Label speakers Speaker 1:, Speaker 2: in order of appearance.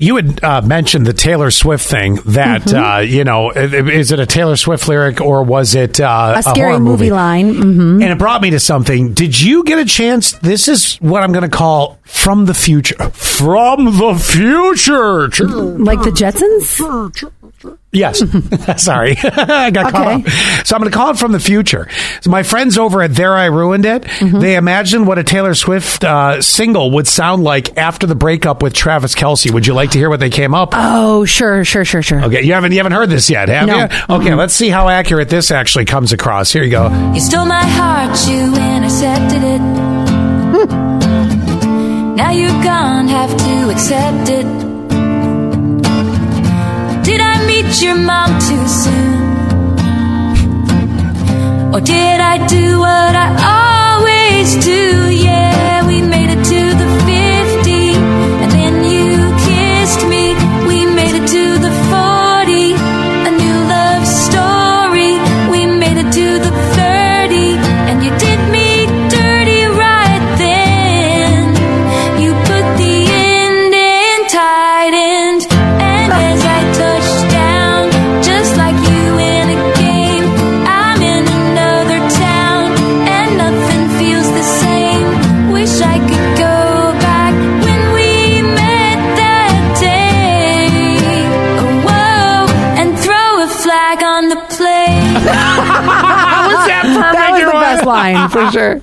Speaker 1: You had uh, mentioned the Taylor Swift thing. That
Speaker 2: Mm-hmm.
Speaker 1: uh, you know, is it a Taylor Swift lyric or was it uh,
Speaker 2: A scary
Speaker 1: horror
Speaker 2: movie, line. hmm
Speaker 1: And it brought me to something. Did you get a chance? This is what I'm going to call from the future. From the future.
Speaker 2: Like the Jetsons?
Speaker 1: Yes. Sorry. I got caught up. So I'm going to call it from the future. So my friends over at There I Ruined It,
Speaker 2: Mm-hmm.
Speaker 1: they imagined what a Taylor Swift uh, single would sound like after the breakup with Travis Kelce. Would you like to hear what they came up with?
Speaker 2: Oh, sure, sure, sure, sure.
Speaker 1: Okay, you haven't you haven't heard this yet, have
Speaker 2: No.
Speaker 1: you? Okay, let's see how accurate this actually comes across. Here you go.
Speaker 3: You stole my heart, you intercepted it. now you're gone, have to accept it. Did I meet your mom too soon? Or did I do what I always do? Yeah, play.
Speaker 1: Was that
Speaker 2: That was the best line for sure.